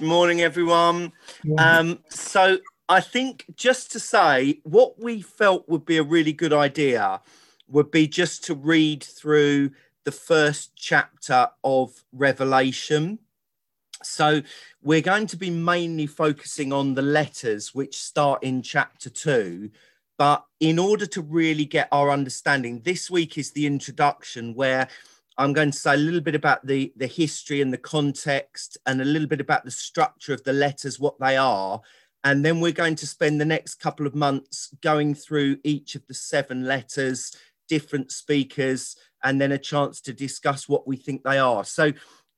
morning, everyone. Um, so, I think just to say what we felt would be a really good idea would be just to read through the first chapter of Revelation. So, we're going to be mainly focusing on the letters which start in chapter two. But in order to really get our understanding, this week is the introduction where I'm going to say a little bit about the, the history and the context and a little bit about the structure of the letters, what they are. And then we're going to spend the next couple of months going through each of the seven letters, different speakers, and then a chance to discuss what we think they are. So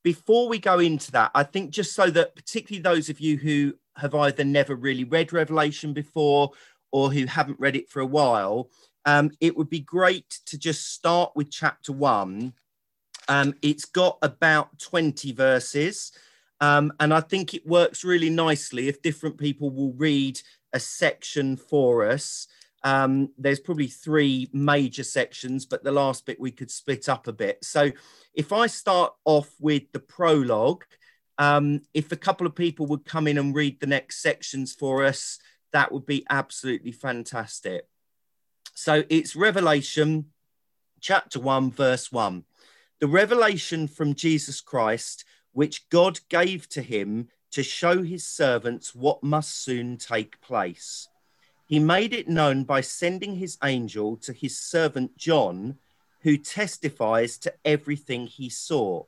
before we go into that, I think just so that particularly those of you who have either never really read Revelation before or who haven't read it for a while, um, it would be great to just start with chapter one um, it's got about 20 verses. Um, and I think it works really nicely if different people will read a section for us. Um, there's probably three major sections, but the last bit we could split up a bit. So if I start off with the prologue, um, if a couple of people would come in and read the next sections for us, that would be absolutely fantastic. So it's Revelation chapter 1, verse 1 the revelation from Jesus Christ, which God gave to him to show his servants what must soon take place. He made it known by sending his angel to his servant John, who testifies to everything he saw.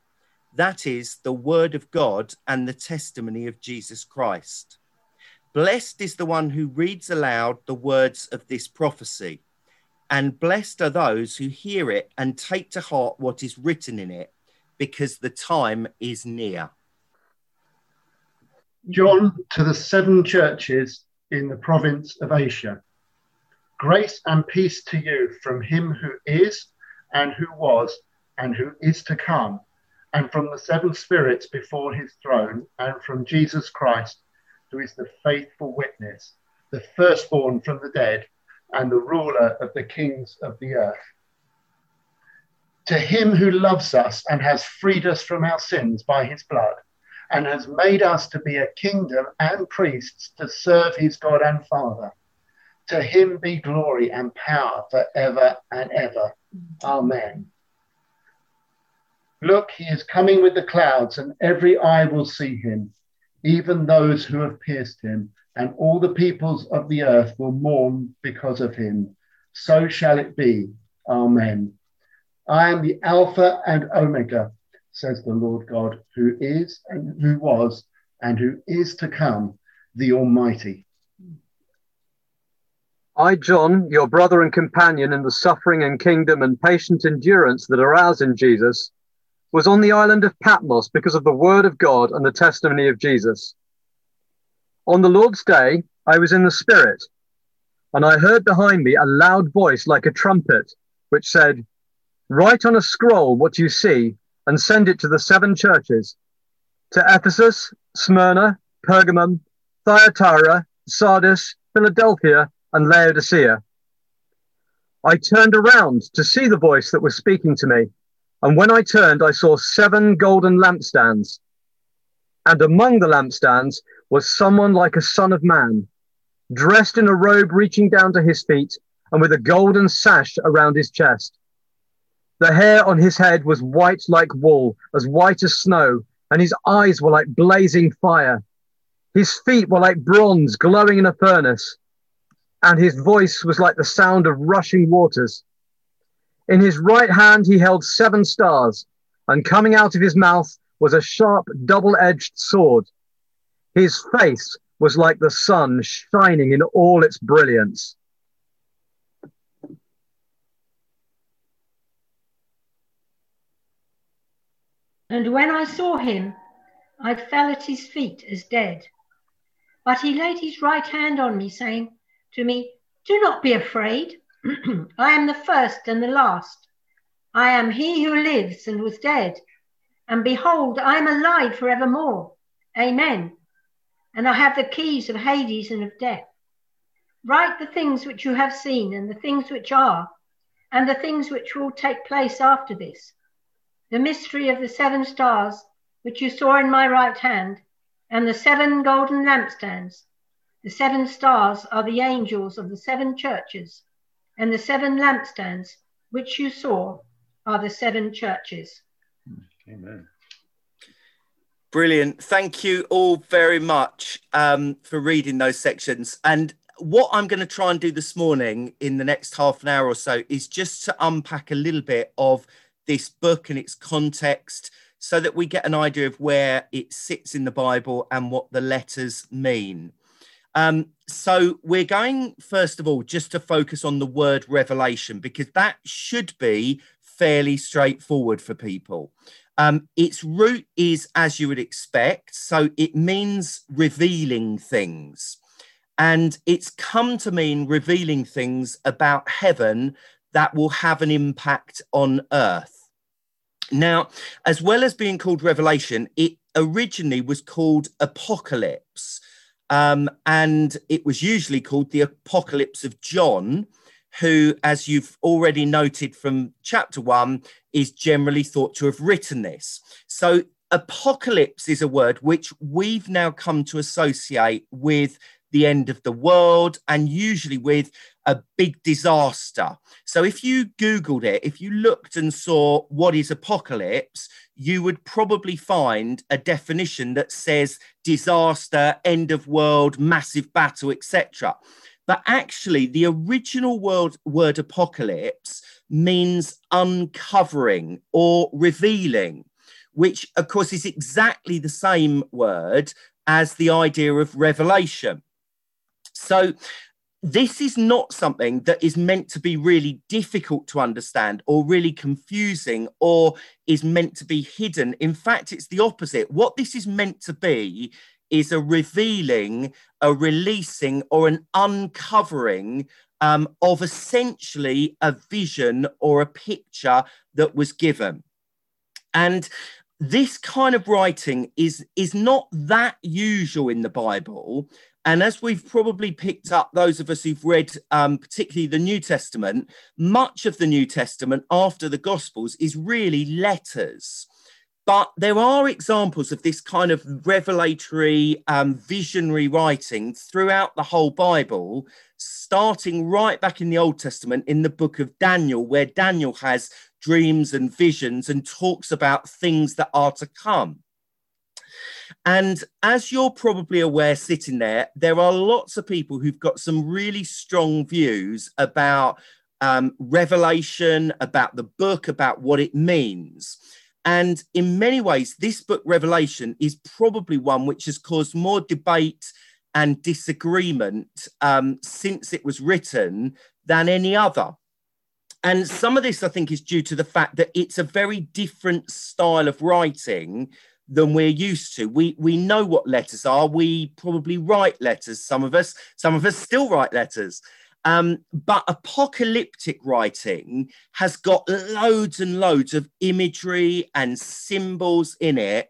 That is the word of God and the testimony of Jesus Christ. Blessed is the one who reads aloud the words of this prophecy and blessed are those who hear it and take to heart what is written in it, because the time is near. John to the seven churches in the province of Asia. Grace and peace to you from him who is, and who was, and who is to come, and from the seven spirits before his throne, and from Jesus Christ, who is the faithful witness, the firstborn from the dead and the ruler of the kings of the earth. To him who loves us and has freed us from our sins by his blood, and has made us to be a kingdom and priests to serve his God and Father. To him be glory and power forever and ever. Amen. Look, he is coming with the clouds, and every eye will see him, even those who have pierced him and all the peoples of the earth will mourn because of him. So shall it be. Amen. I am the Alpha and Omega, says the Lord God, who is and who was and who is to come, the Almighty. I, John, your brother and companion in the suffering and kingdom and patient endurance that are ours in Jesus, was on the island of Patmos because of the word of God and the testimony of Jesus. On the Lord's day, I was in the Spirit, and I heard behind me a loud voice like a trumpet, which said, Write on a scroll what you see and send it to the seven churches to Ephesus, Smyrna, Pergamum, Thyatira, Sardis, Philadelphia, and Laodicea. I turned around to see the voice that was speaking to me, and when I turned, I saw seven golden lampstands. And among the lampstands was someone like a son of man, dressed in a robe reaching down to his feet and with a golden sash around his chest. The hair on his head was white like wool, as white as snow, and his eyes were like blazing fire. His feet were like bronze glowing in a furnace, and his voice was like the sound of rushing waters. In his right hand he held seven stars, and coming out of his mouth was a sharp double edged sword. His face was like the sun shining in all its brilliance. And when I saw him, I fell at his feet as dead. But he laid his right hand on me, saying to me, Do not be afraid. I am the first and the last. I am he who lives and was dead. And behold, I am alive forevermore. Amen and I have the keys of Hades and of death. Write the things which you have seen, and the things which are, and the things which will take place after this. The mystery of the seven stars, which you saw in my right hand, and the seven golden lampstands. The seven stars are the angels of the seven churches, and the seven lampstands which you saw are the seven churches. Amen. Brilliant. Thank you all very much um, for reading those sections. And what I'm going to try and do this morning in the next half an hour or so is just to unpack a little bit of this book and its context so that we get an idea of where it sits in the Bible and what the letters mean. Um, so we're going, first of all, just to focus on the word revelation because that should be fairly straightforward for people. Um, its root is as you would expect, so it means revealing things. And it's come to mean revealing things about heaven that will have an impact on earth. Now, as well as being called Revelation, it originally was called Apocalypse. Um, and it was usually called the Apocalypse of John, who, as you've already noted from chapter one, is generally thought to have written this. So, apocalypse is a word which we've now come to associate with the end of the world and usually with a big disaster. So if you Googled it, if you looked and saw what is apocalypse, you would probably find a definition that says disaster, end of world, massive battle, etc. But actually, the original word, apocalypse means uncovering or revealing, which, of course, is exactly the same word as the idea of revelation. So, this is not something that is meant to be really difficult to understand or really confusing or is meant to be hidden. In fact, it's the opposite. What this is meant to be is a revealing, a releasing, or an uncovering um, of essentially a vision or a picture that was given. And this kind of writing is, is not that usual in the Bible. And as we've probably picked up, those of us who've read um, particularly the New Testament, much of the New Testament after the Gospels is really letters. But there are examples of this kind of revelatory, um, visionary writing throughout the whole Bible, starting right back in the Old Testament in the book of Daniel, where Daniel has dreams and visions and talks about things that are to come. And as you're probably aware, sitting there, there are lots of people who've got some really strong views about um, revelation, about the book, about what it means. And in many ways, this book, Revelation, is probably one which has caused more debate and disagreement um, since it was written than any other. And some of this, I think, is due to the fact that it's a very different style of writing than we're used to. We we know what letters are. We probably write letters. Some of us, some of us still write letters. Um, but apocalyptic writing has got loads and loads of imagery and symbols in it.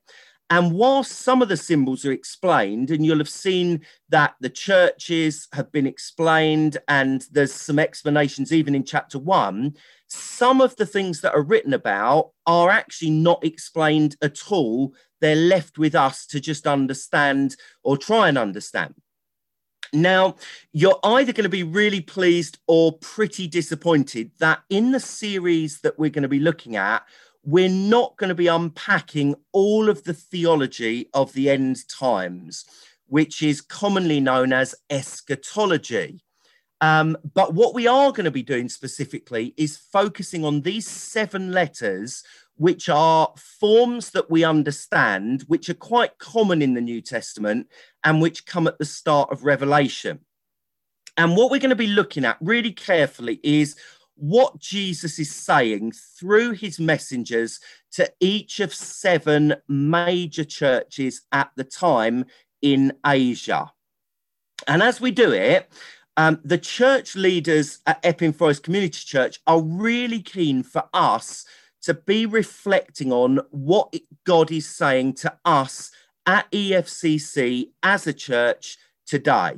And whilst some of the symbols are explained, and you'll have seen that the churches have been explained, and there's some explanations even in chapter one, some of the things that are written about are actually not explained at all. They're left with us to just understand or try and understand. Now, you're either going to be really pleased or pretty disappointed that in the series that we're going to be looking at, we're not going to be unpacking all of the theology of the end times, which is commonly known as eschatology. Um, but what we are going to be doing specifically is focusing on these seven letters, which are forms that we understand, which are quite common in the New Testament and which come at the start of Revelation. And what we're going to be looking at really carefully is what Jesus is saying through his messengers to each of seven major churches at the time in Asia. And as we do it, um, the church leaders at Epping Forest Community Church are really keen for us to be reflecting on what God is saying to us at EFCC as a church today.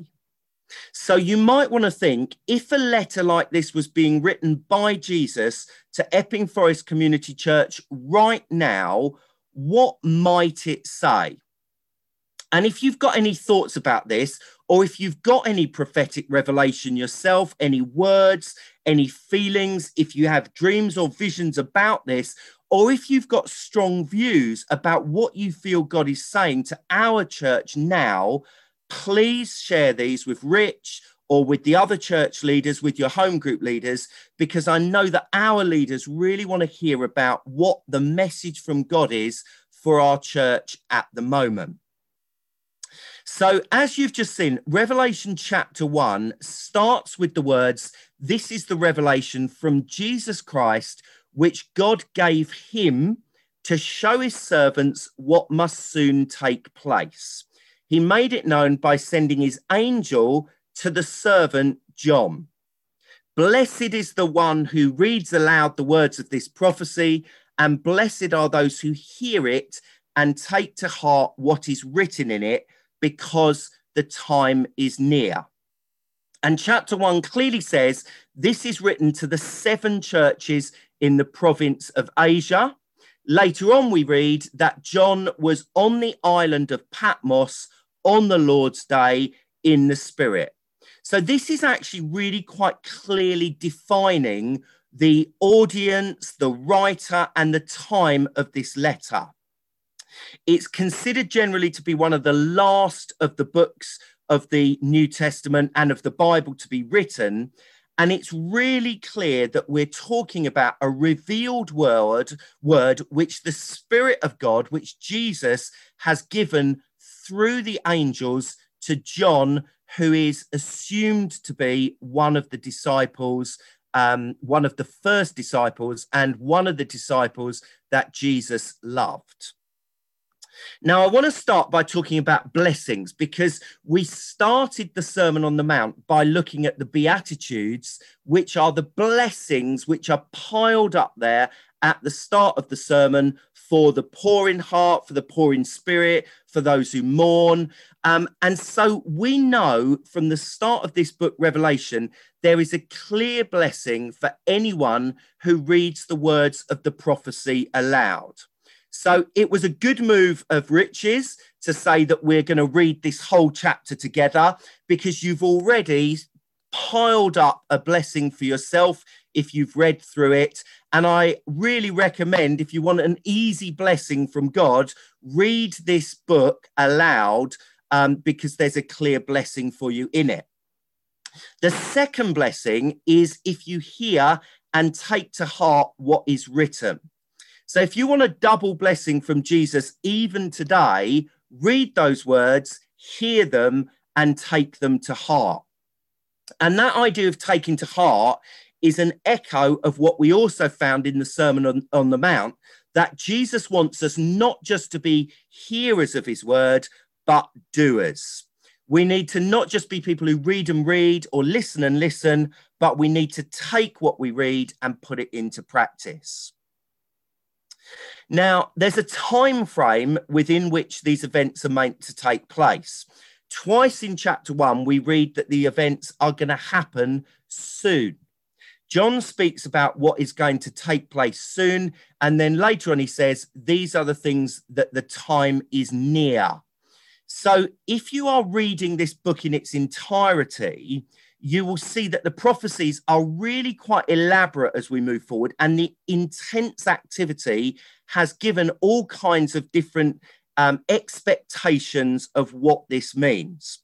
So you might want to think if a letter like this was being written by Jesus to Epping Forest Community Church right now, what might it say? And if you've got any thoughts about this, or if you've got any prophetic revelation yourself, any words, any feelings, if you have dreams or visions about this, or if you've got strong views about what you feel God is saying to our church now, please share these with Rich or with the other church leaders, with your home group leaders, because I know that our leaders really want to hear about what the message from God is for our church at the moment. So, as you've just seen, Revelation chapter 1 starts with the words, This is the revelation from Jesus Christ, which God gave him to show his servants what must soon take place. He made it known by sending his angel to the servant John. Blessed is the one who reads aloud the words of this prophecy, and blessed are those who hear it and take to heart what is written in it, because the time is near. And chapter one clearly says this is written to the seven churches in the province of Asia. Later on, we read that John was on the island of Patmos on the Lord's day in the Spirit. So this is actually really quite clearly defining the audience, the writer, and the time of this letter. It's considered generally to be one of the last of the books of the New Testament and of the Bible to be written. And it's really clear that we're talking about a revealed word, word which the Spirit of God, which Jesus has given through the angels to John who is assumed to be one of the disciples, um, one of the first disciples, and one of the disciples that Jesus loved. Now, I want to start by talking about blessings because we started the Sermon on the Mount by looking at the Beatitudes, which are the blessings which are piled up there at the start of the sermon for the poor in heart, for the poor in spirit, for those who mourn. Um, and so we know from the start of this book, Revelation, there is a clear blessing for anyone who reads the words of the prophecy aloud. So it was a good move of Rich's to say that we're going to read this whole chapter together because you've already piled up a blessing for yourself if you've read through it. And I really recommend, if you want an easy blessing from God, read this book aloud um, because there's a clear blessing for you in it. The second blessing is if you hear and take to heart what is written. So if you want a double blessing from Jesus, even today, read those words, hear them, and take them to heart. And that idea of taking to heart is an echo of what we also found in the Sermon on, on the Mount that Jesus wants us not just to be hearers of his word, but doers. We need to not just be people who read and read or listen and listen, but we need to take what we read and put it into practice. Now, there's a time frame within which these events are meant to take place. Twice in chapter one, we read that the events are going to happen soon. John speaks about what is going to take place soon. And then later on, he says, These are the things that the time is near. So if you are reading this book in its entirety, you will see that the prophecies are really quite elaborate as we move forward, and the intense activity has given all kinds of different um, expectations of what this means.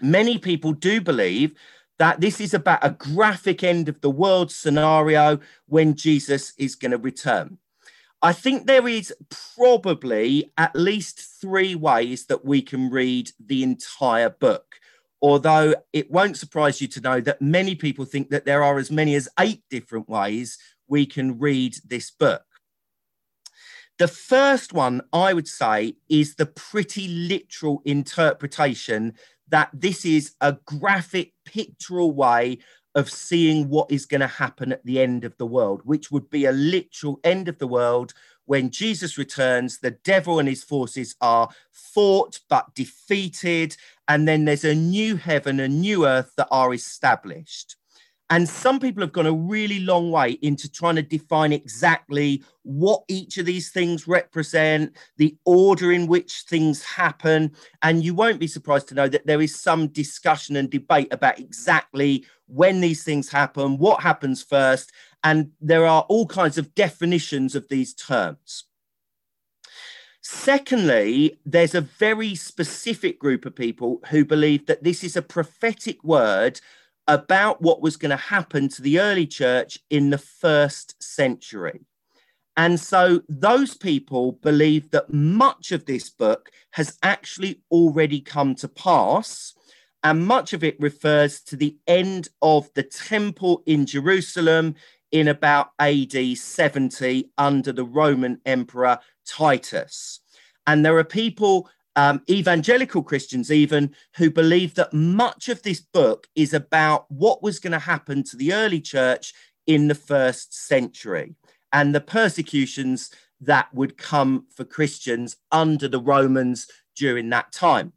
Many people do believe that this is about a graphic end of the world scenario when Jesus is going to return. I think there is probably at least three ways that we can read the entire book although it won't surprise you to know that many people think that there are as many as eight different ways we can read this book. The first one I would say is the pretty literal interpretation that this is a graphic, pictorial way of seeing what is going to happen at the end of the world, which would be a literal end of the world when Jesus returns, the devil and his forces are fought but defeated, and then there's a new heaven, a new earth that are established. And some people have gone a really long way into trying to define exactly what each of these things represent, the order in which things happen. And you won't be surprised to know that there is some discussion and debate about exactly when these things happen, what happens first. And there are all kinds of definitions of these terms. Secondly, there's a very specific group of people who believe that this is a prophetic word about what was going to happen to the early church in the first century. And so those people believe that much of this book has actually already come to pass. And much of it refers to the end of the temple in Jerusalem in about AD 70 under the Roman Emperor Titus. And there are people um, evangelical Christians, even who believe that much of this book is about what was going to happen to the early church in the first century and the persecutions that would come for Christians under the Romans during that time.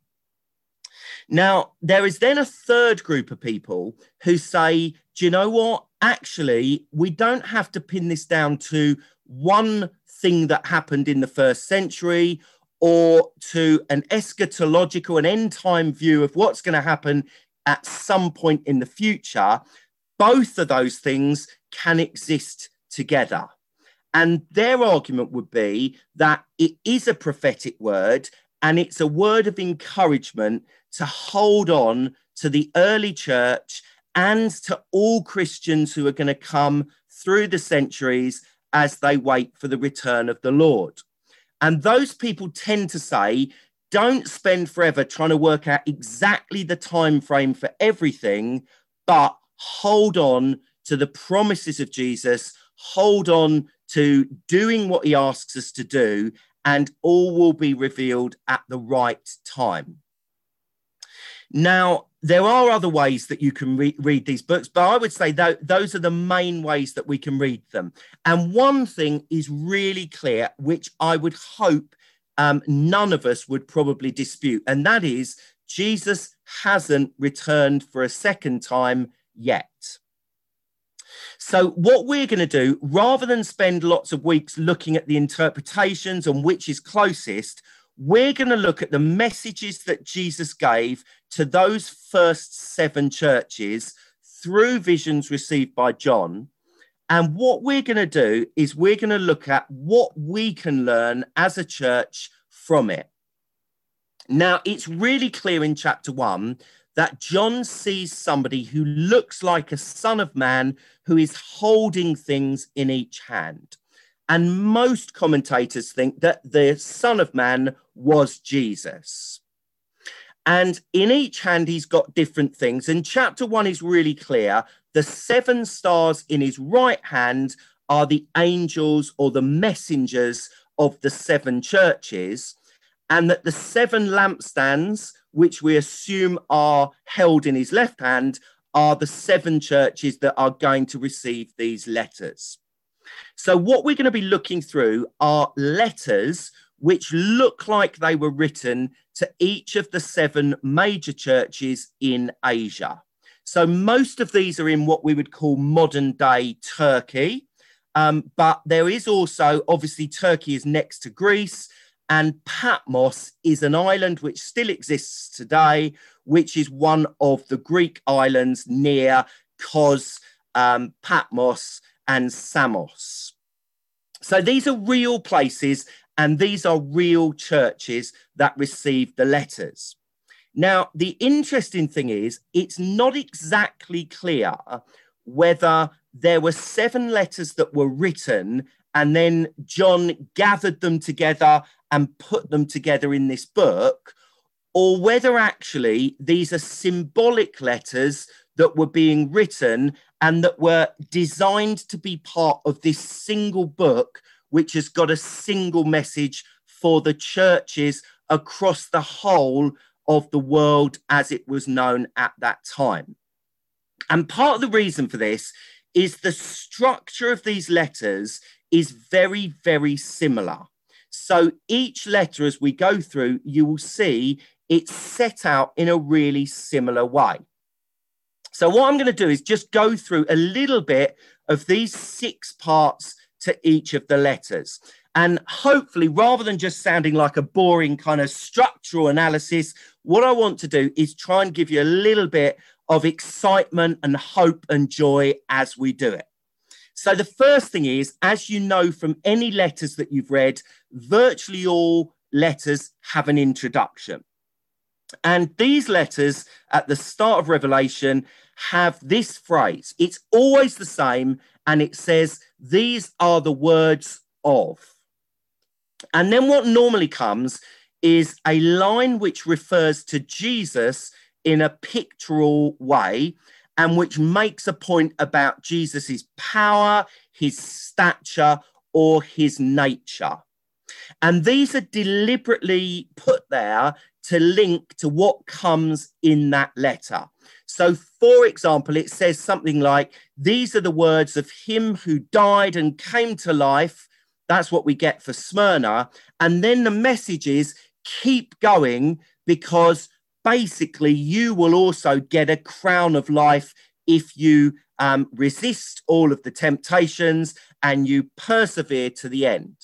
Now, there is then a third group of people who say, do you know what? Actually, we don't have to pin this down to one thing that happened in the first century or to an eschatological, an end time view of what's going to happen at some point in the future, both of those things can exist together. And their argument would be that it is a prophetic word and it's a word of encouragement to hold on to the early church and to all Christians who are going to come through the centuries as they wait for the return of the Lord. And those people tend to say, don't spend forever trying to work out exactly the time frame for everything, but hold on to the promises of Jesus, hold on to doing what he asks us to do, and all will be revealed at the right time. Now, there are other ways that you can re- read these books, but I would say that those are the main ways that we can read them. And one thing is really clear, which I would hope um, none of us would probably dispute, and that is Jesus hasn't returned for a second time yet. So, what we're going to do, rather than spend lots of weeks looking at the interpretations and which is closest, we're going to look at the messages that Jesus gave to those first seven churches through visions received by John. And what we're going to do is we're going to look at what we can learn as a church from it. Now, it's really clear in chapter one that John sees somebody who looks like a son of man who is holding things in each hand. And most commentators think that the Son of Man was Jesus. And in each hand, he's got different things. And chapter one is really clear. The seven stars in his right hand are the angels or the messengers of the seven churches. And that the seven lampstands, which we assume are held in his left hand, are the seven churches that are going to receive these letters. So, what we're going to be looking through are letters which look like they were written to each of the seven major churches in Asia. So, most of these are in what we would call modern day Turkey. Um, but there is also, obviously, Turkey is next to Greece, and Patmos is an island which still exists today, which is one of the Greek islands near Kos, um, Patmos, and Samos. So these are real places and these are real churches that received the letters. Now, the interesting thing is, it's not exactly clear whether there were seven letters that were written and then John gathered them together and put them together in this book, or whether actually these are symbolic letters that were being written and that were designed to be part of this single book, which has got a single message for the churches across the whole of the world as it was known at that time. And part of the reason for this is the structure of these letters is very, very similar. So each letter, as we go through, you will see it's set out in a really similar way. So, what I'm going to do is just go through a little bit of these six parts to each of the letters. And hopefully, rather than just sounding like a boring kind of structural analysis, what I want to do is try and give you a little bit of excitement and hope and joy as we do it. So, the first thing is, as you know from any letters that you've read, virtually all letters have an introduction. And these letters at the start of Revelation have this phrase. It's always the same, and it says, These are the words of. And then what normally comes is a line which refers to Jesus in a pictorial way and which makes a point about Jesus's power, his stature, or his nature. And these are deliberately put there to link to what comes in that letter. So, for example, it says something like, These are the words of him who died and came to life. That's what we get for Smyrna. And then the message is, Keep going because basically you will also get a crown of life if you um, resist all of the temptations and you persevere to the end.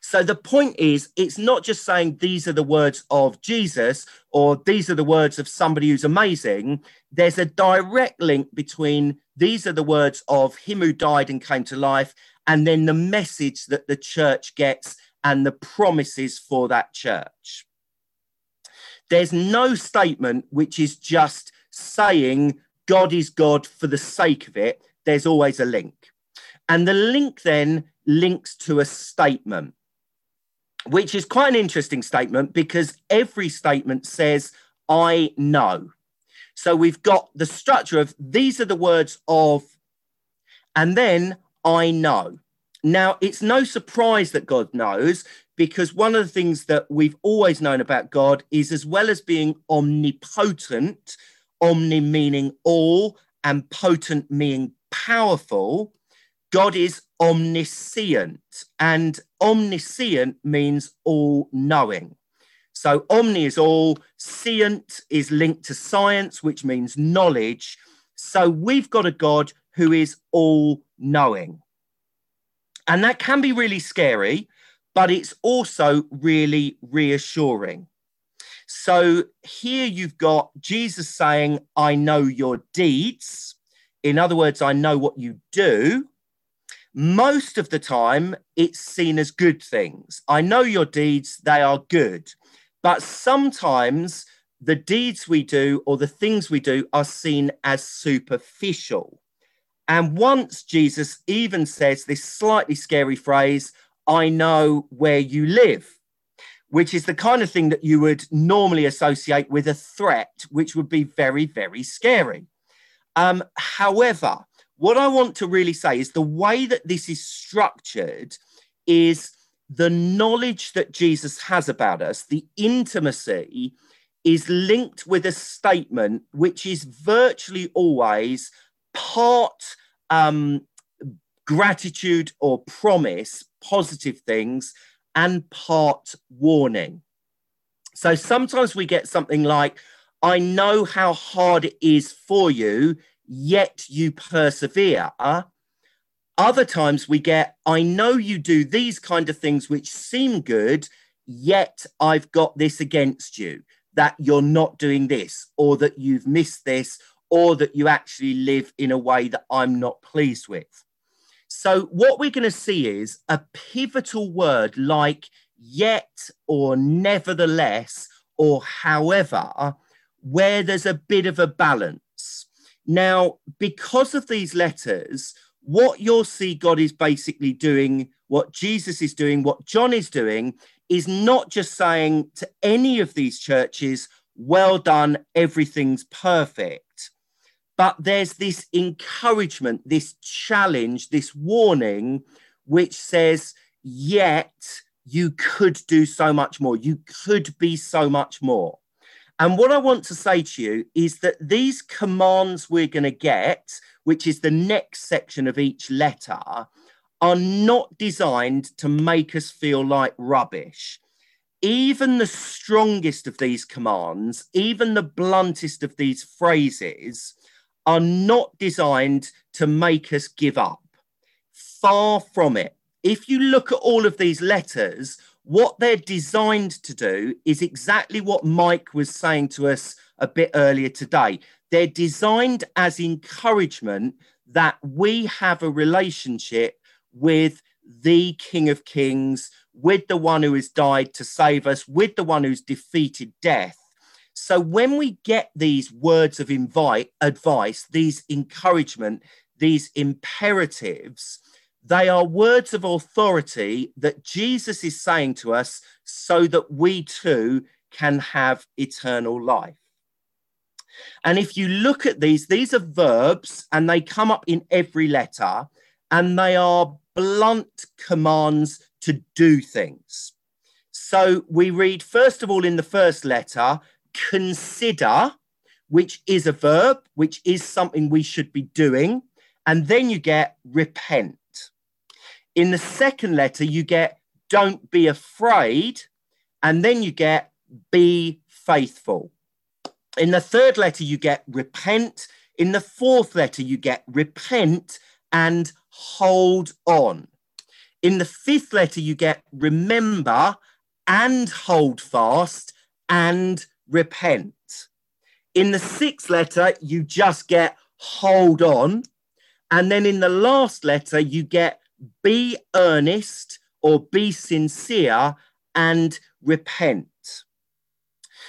So the point is, it's not just saying these are the words of Jesus or these are the words of somebody who's amazing. There's a direct link between these are the words of him who died and came to life, and then the message that the church gets and the promises for that church. There's no statement which is just saying God is God for the sake of it. There's always a link. And the link then links to a statement which is quite an interesting statement because every statement says, I know. So we've got the structure of these are the words of, and then I know. Now, it's no surprise that God knows because one of the things that we've always known about God is as well as being omnipotent, omni meaning all, and potent meaning powerful, God is omniscient, and omniscient means all knowing. So, omni is all, scient is linked to science, which means knowledge. So, we've got a God who is all knowing. And that can be really scary, but it's also really reassuring. So, here you've got Jesus saying, I know your deeds. In other words, I know what you do. Most of the time, it's seen as good things. I know your deeds, they are good. But sometimes the deeds we do or the things we do are seen as superficial. And once Jesus even says this slightly scary phrase, I know where you live, which is the kind of thing that you would normally associate with a threat, which would be very, very scary. Um, however, what I want to really say is the way that this is structured is the knowledge that Jesus has about us, the intimacy is linked with a statement which is virtually always part um, gratitude or promise, positive things, and part warning. So sometimes we get something like, I know how hard it is for you, yet you persevere. Other times we get, I know you do these kind of things which seem good, yet I've got this against you that you're not doing this, or that you've missed this, or that you actually live in a way that I'm not pleased with. So, what we're going to see is a pivotal word like yet, or nevertheless, or however, where there's a bit of a balance. Now, because of these letters, what you'll see God is basically doing, what Jesus is doing, what John is doing, is not just saying to any of these churches, well done, everything's perfect. But there's this encouragement, this challenge, this warning, which says, yet you could do so much more. You could be so much more. And what I want to say to you is that these commands we're going to get, which is the next section of each letter, are not designed to make us feel like rubbish. Even the strongest of these commands, even the bluntest of these phrases, are not designed to make us give up. Far from it. If you look at all of these letters, what they're designed to do is exactly what Mike was saying to us a bit earlier today. They're designed as encouragement that we have a relationship with the King of Kings, with the one who has died to save us, with the one who's defeated death. So when we get these words of invite, advice, these encouragement, these imperatives, they are words of authority that Jesus is saying to us so that we too can have eternal life. And if you look at these, these are verbs and they come up in every letter and they are blunt commands to do things. So we read, first of all, in the first letter, consider, which is a verb, which is something we should be doing. And then you get repent. In the second letter, you get don't be afraid. And then you get be faithful. In the third letter, you get repent. In the fourth letter, you get repent and hold on. In the fifth letter, you get remember and hold fast and repent. In the sixth letter, you just get hold on. And then in the last letter, you get be earnest or be sincere and repent.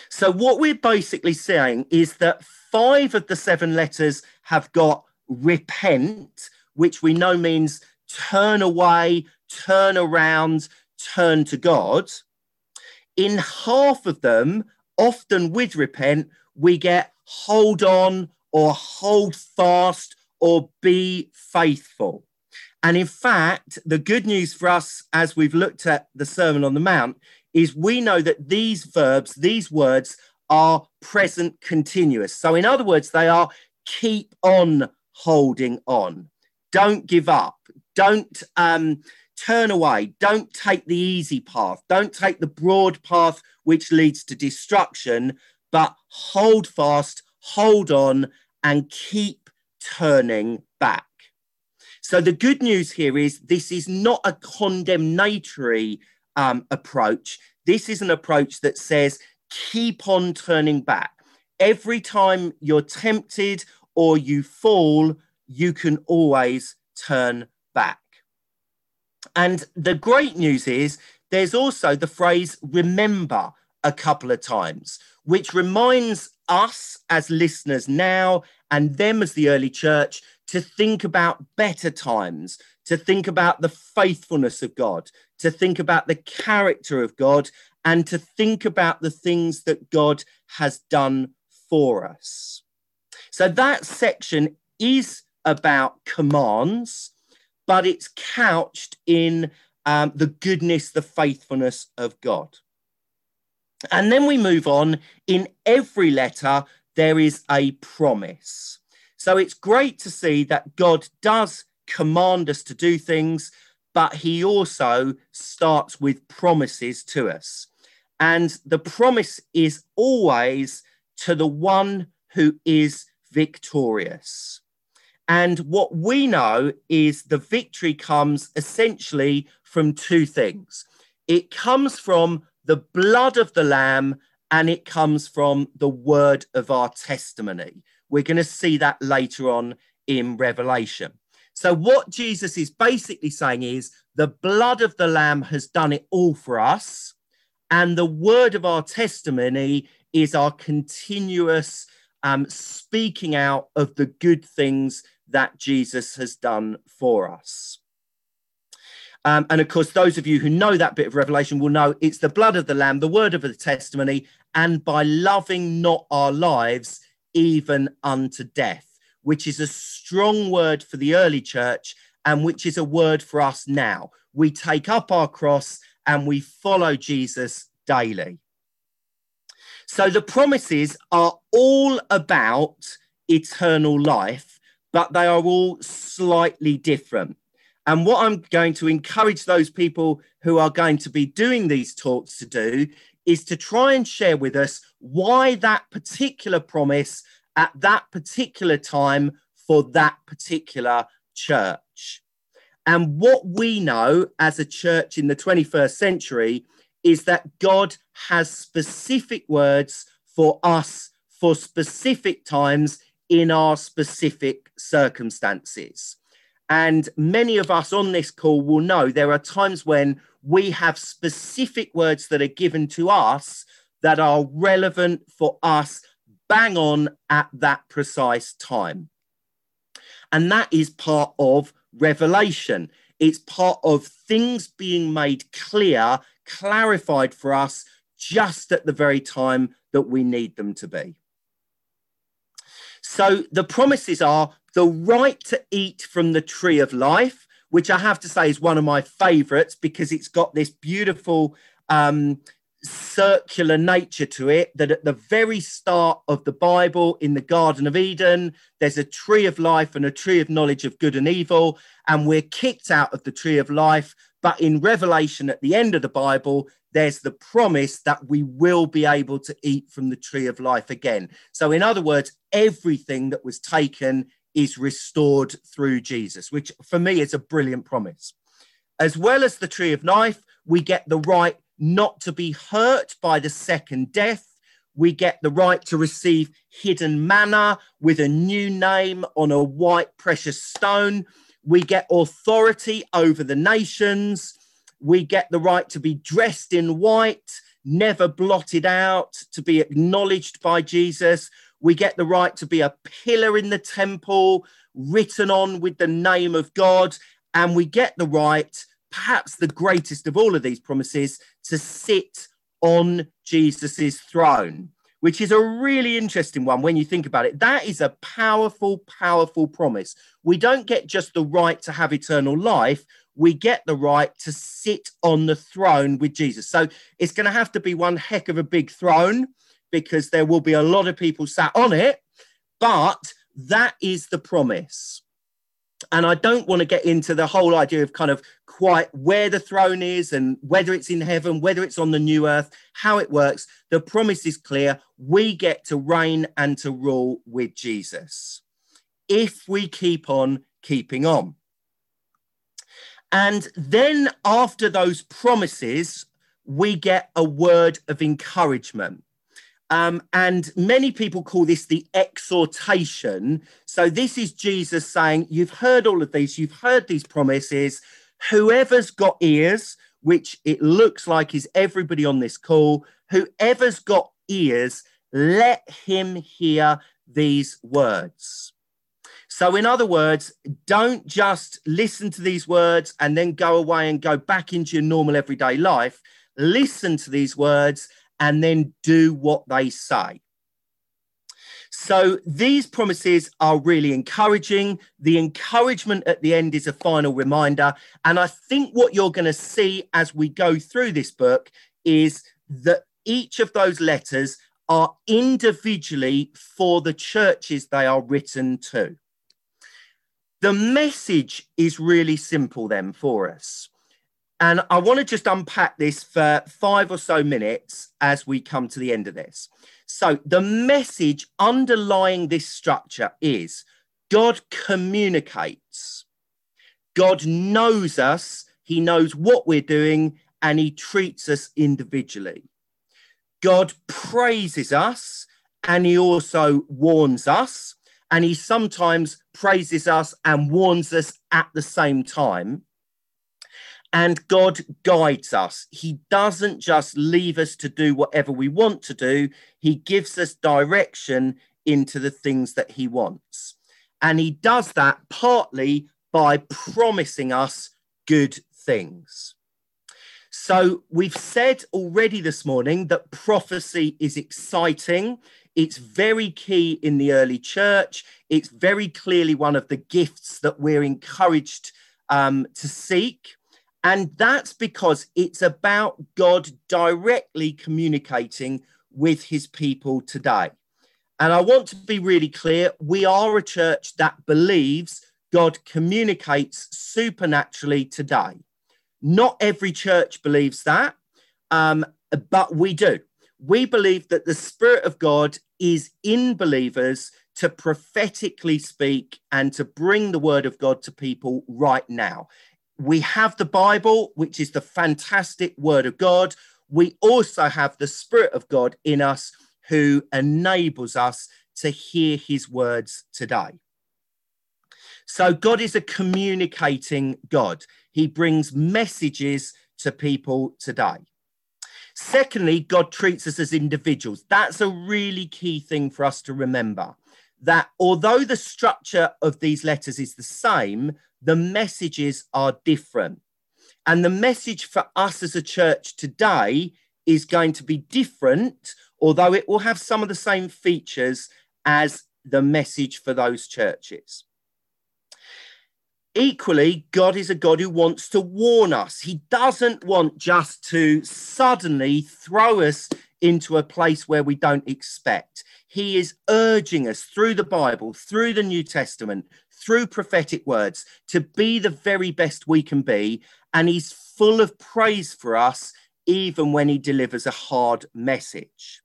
So, what we're basically saying is that five of the seven letters have got repent, which we know means turn away, turn around, turn to God. In half of them, often with repent, we get hold on or hold fast or be faithful. And in fact, the good news for us as we've looked at the Sermon on the Mount is we know that these verbs, these words are present continuous. So, in other words, they are keep on holding on. Don't give up. Don't um, turn away. Don't take the easy path. Don't take the broad path which leads to destruction, but hold fast, hold on, and keep turning back. So, the good news here is this is not a condemnatory um, approach. This is an approach that says, keep on turning back. Every time you're tempted or you fall, you can always turn back. And the great news is there's also the phrase remember a couple of times, which reminds us as listeners now and them as the early church to think about better times, to think about the faithfulness of God, to think about the character of God, and to think about the things that God has done for us. So that section is about commands, but it's couched in um, the goodness, the faithfulness of God. And then we move on. In every letter, there is a promise. So it's great to see that God does command us to do things, but he also starts with promises to us. And the promise is always to the one who is victorious. And what we know is the victory comes essentially from two things it comes from the blood of the Lamb and it comes from the word of our testimony. We're going to see that later on in Revelation. So, what Jesus is basically saying is the blood of the Lamb has done it all for us, and the word of our testimony is our continuous um, speaking out of the good things that Jesus has done for us. Um, and of course, those of you who know that bit of Revelation will know it's the blood of the Lamb, the word of the testimony, and by loving not our lives, even unto death, which is a strong word for the early church and which is a word for us now. We take up our cross and we follow Jesus daily. So the promises are all about eternal life, but they are all slightly different. And what I'm going to encourage those people who are going to be doing these talks to do is to try and share with us why that particular promise at that particular time for that particular church. And what we know as a church in the 21st century is that God has specific words for us for specific times in our specific circumstances. And many of us on this call will know there are times when we have specific words that are given to us that are relevant for us bang on at that precise time. And that is part of revelation. It's part of things being made clear, clarified for us just at the very time that we need them to be. So the promises are the right to eat from the tree of life, which I have to say is one of my favorites because it's got this beautiful um, circular nature to it that at the very start of the Bible in the Garden of Eden, there's a tree of life and a tree of knowledge of good and evil, and we're kicked out of the tree of life. But in Revelation at the end of the Bible, there's the promise that we will be able to eat from the tree of life again. So, in other words, everything that was taken is restored through Jesus, which for me is a brilliant promise. As well as the tree of life, we get the right not to be hurt by the second death. We get the right to receive hidden manna with a new name on a white precious stone. We get authority over the nations. We get the right to be dressed in white, never blotted out, to be acknowledged by Jesus. We get the right to be a pillar in the temple, written on with the name of God. And we get the right, perhaps the greatest of all of these promises, to sit on Jesus's throne, which is a really interesting one when you think about it. That is a powerful, powerful promise. We don't get just the right to have eternal life, we get the right to sit on the throne with Jesus. So it's going to have to be one heck of a big throne because there will be a lot of people sat on it, but that is the promise. And I don't want to get into the whole idea of kind of quite where the throne is and whether it's in heaven, whether it's on the new earth, how it works. The promise is clear. We get to reign and to rule with Jesus if we keep on keeping on. And then after those promises, we get a word of encouragement. Um, and many people call this the exhortation. So, this is Jesus saying, You've heard all of these, you've heard these promises. Whoever's got ears, which it looks like is everybody on this call, whoever's got ears, let him hear these words. So, in other words, don't just listen to these words and then go away and go back into your normal everyday life. Listen to these words and then do what they say. So, these promises are really encouraging. The encouragement at the end is a final reminder. And I think what you're going to see as we go through this book is that each of those letters are individually for the churches they are written to. The message is really simple then for us. And I want to just unpack this for five or so minutes as we come to the end of this. So, the message underlying this structure is God communicates, God knows us, He knows what we're doing, and He treats us individually. God praises us, and He also warns us and he sometimes praises us and warns us at the same time. And God guides us. He doesn't just leave us to do whatever we want to do, He gives us direction into the things that He wants. And He does that partly by promising us good things. So, we've said already this morning that prophecy is exciting. It's very key in the early church. It's very clearly one of the gifts that we're encouraged um, to seek. And that's because it's about God directly communicating with his people today. And I want to be really clear we are a church that believes God communicates supernaturally today. Not every church believes that, um, but we do we believe that the Spirit of God is in believers to prophetically speak and to bring the word of God to people right now. We have the Bible, which is the fantastic word of God. We also have the Spirit of God in us who enables us to hear his words today. So, God is a communicating God. He brings messages to people today. Secondly, God treats us as individuals. That's a really key thing for us to remember that although the structure of these letters is the same, the messages are different. And the message for us as a church today is going to be different, although it will have some of the same features as the message for those churches. Equally, God is a God who wants to warn us. He doesn't want just to suddenly throw us into a place where we don't expect. He is urging us through the Bible, through the New Testament, through prophetic words to be the very best we can be. And he's full of praise for us, even when he delivers a hard message.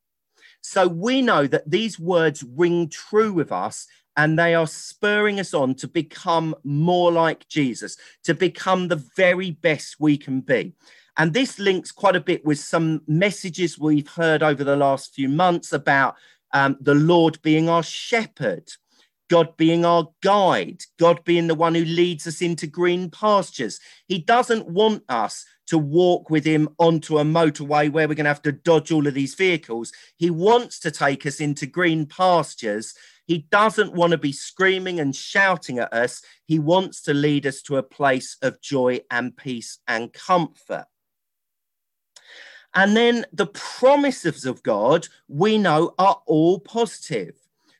So we know that these words ring true with us and they are spurring us on to become more like Jesus, to become the very best we can be. And this links quite a bit with some messages we've heard over the last few months about um, the Lord being our shepherd, God being our guide, God being the one who leads us into green pastures. He doesn't want us to walk with him onto a motorway where we're going to have to dodge all of these vehicles. He wants to take us into green pastures he doesn't want to be screaming and shouting at us. He wants to lead us to a place of joy and peace and comfort. And then the promises of God, we know, are all positive.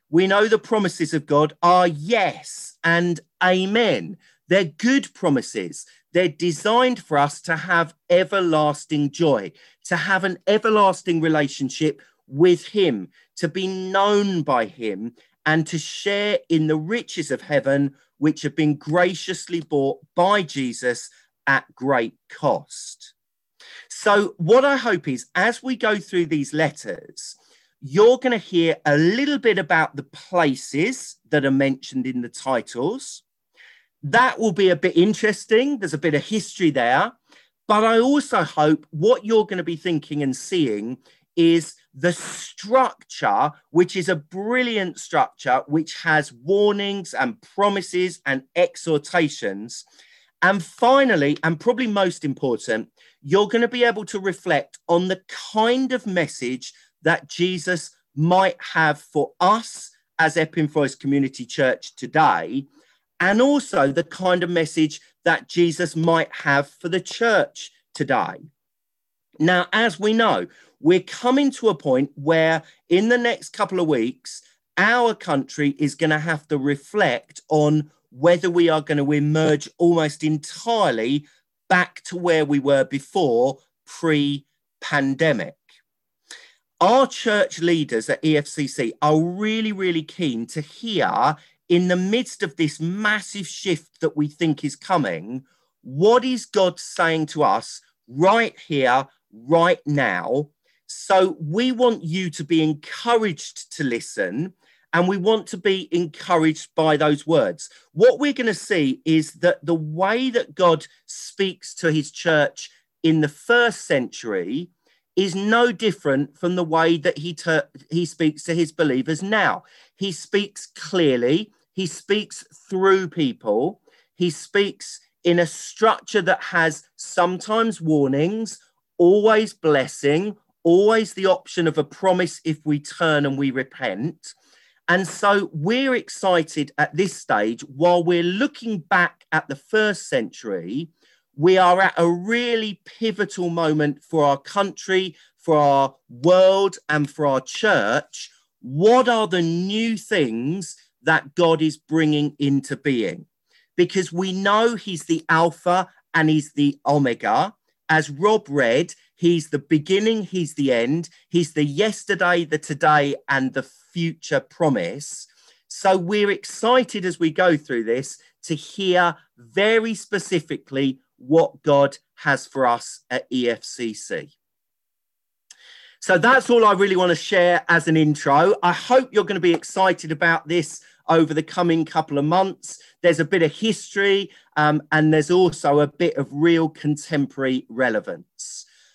We know the promises of God are yes and amen. They're good promises. They're designed for us to have everlasting joy, to have an everlasting relationship with Him, to be known by Him, and to share in the riches of heaven, which have been graciously bought by Jesus at great cost. So, what I hope is as we go through these letters, you're going to hear a little bit about the places that are mentioned in the titles. That will be a bit interesting. There's a bit of history there. But I also hope what you're going to be thinking and seeing is the structure, which is a brilliant structure, which has warnings and promises and exhortations. And finally, and probably most important, you're going to be able to reflect on the kind of message that Jesus might have for us as Epping Forest Community Church today, and also the kind of message that Jesus might have for the church today. Now, as we know, we're coming to a point where in the next couple of weeks, our country is going to have to reflect on whether we are going to emerge almost entirely back to where we were before pre pandemic. Our church leaders at EFCC are really, really keen to hear, in the midst of this massive shift that we think is coming, what is God saying to us right here, right now? So we want you to be encouraged to listen and we want to be encouraged by those words. What we're going to see is that the way that God speaks to his church in the first century is no different from the way that he ter- he speaks to his believers now. He speaks clearly, he speaks through people, he speaks in a structure that has sometimes warnings, always blessing, always the option of a promise if we turn and we repent. And so we're excited at this stage, while we're looking back at the first century, we are at a really pivotal moment for our country, for our world, and for our church. What are the new things that God is bringing into being? Because we know He's the Alpha and He's the Omega. As Rob read, He's the beginning, he's the end, he's the yesterday, the today, and the future promise. So we're excited as we go through this to hear very specifically what God has for us at EFCC. So that's all I really want to share as an intro. I hope you're going to be excited about this over the coming couple of months. There's a bit of history um, and there's also a bit of real contemporary relevance.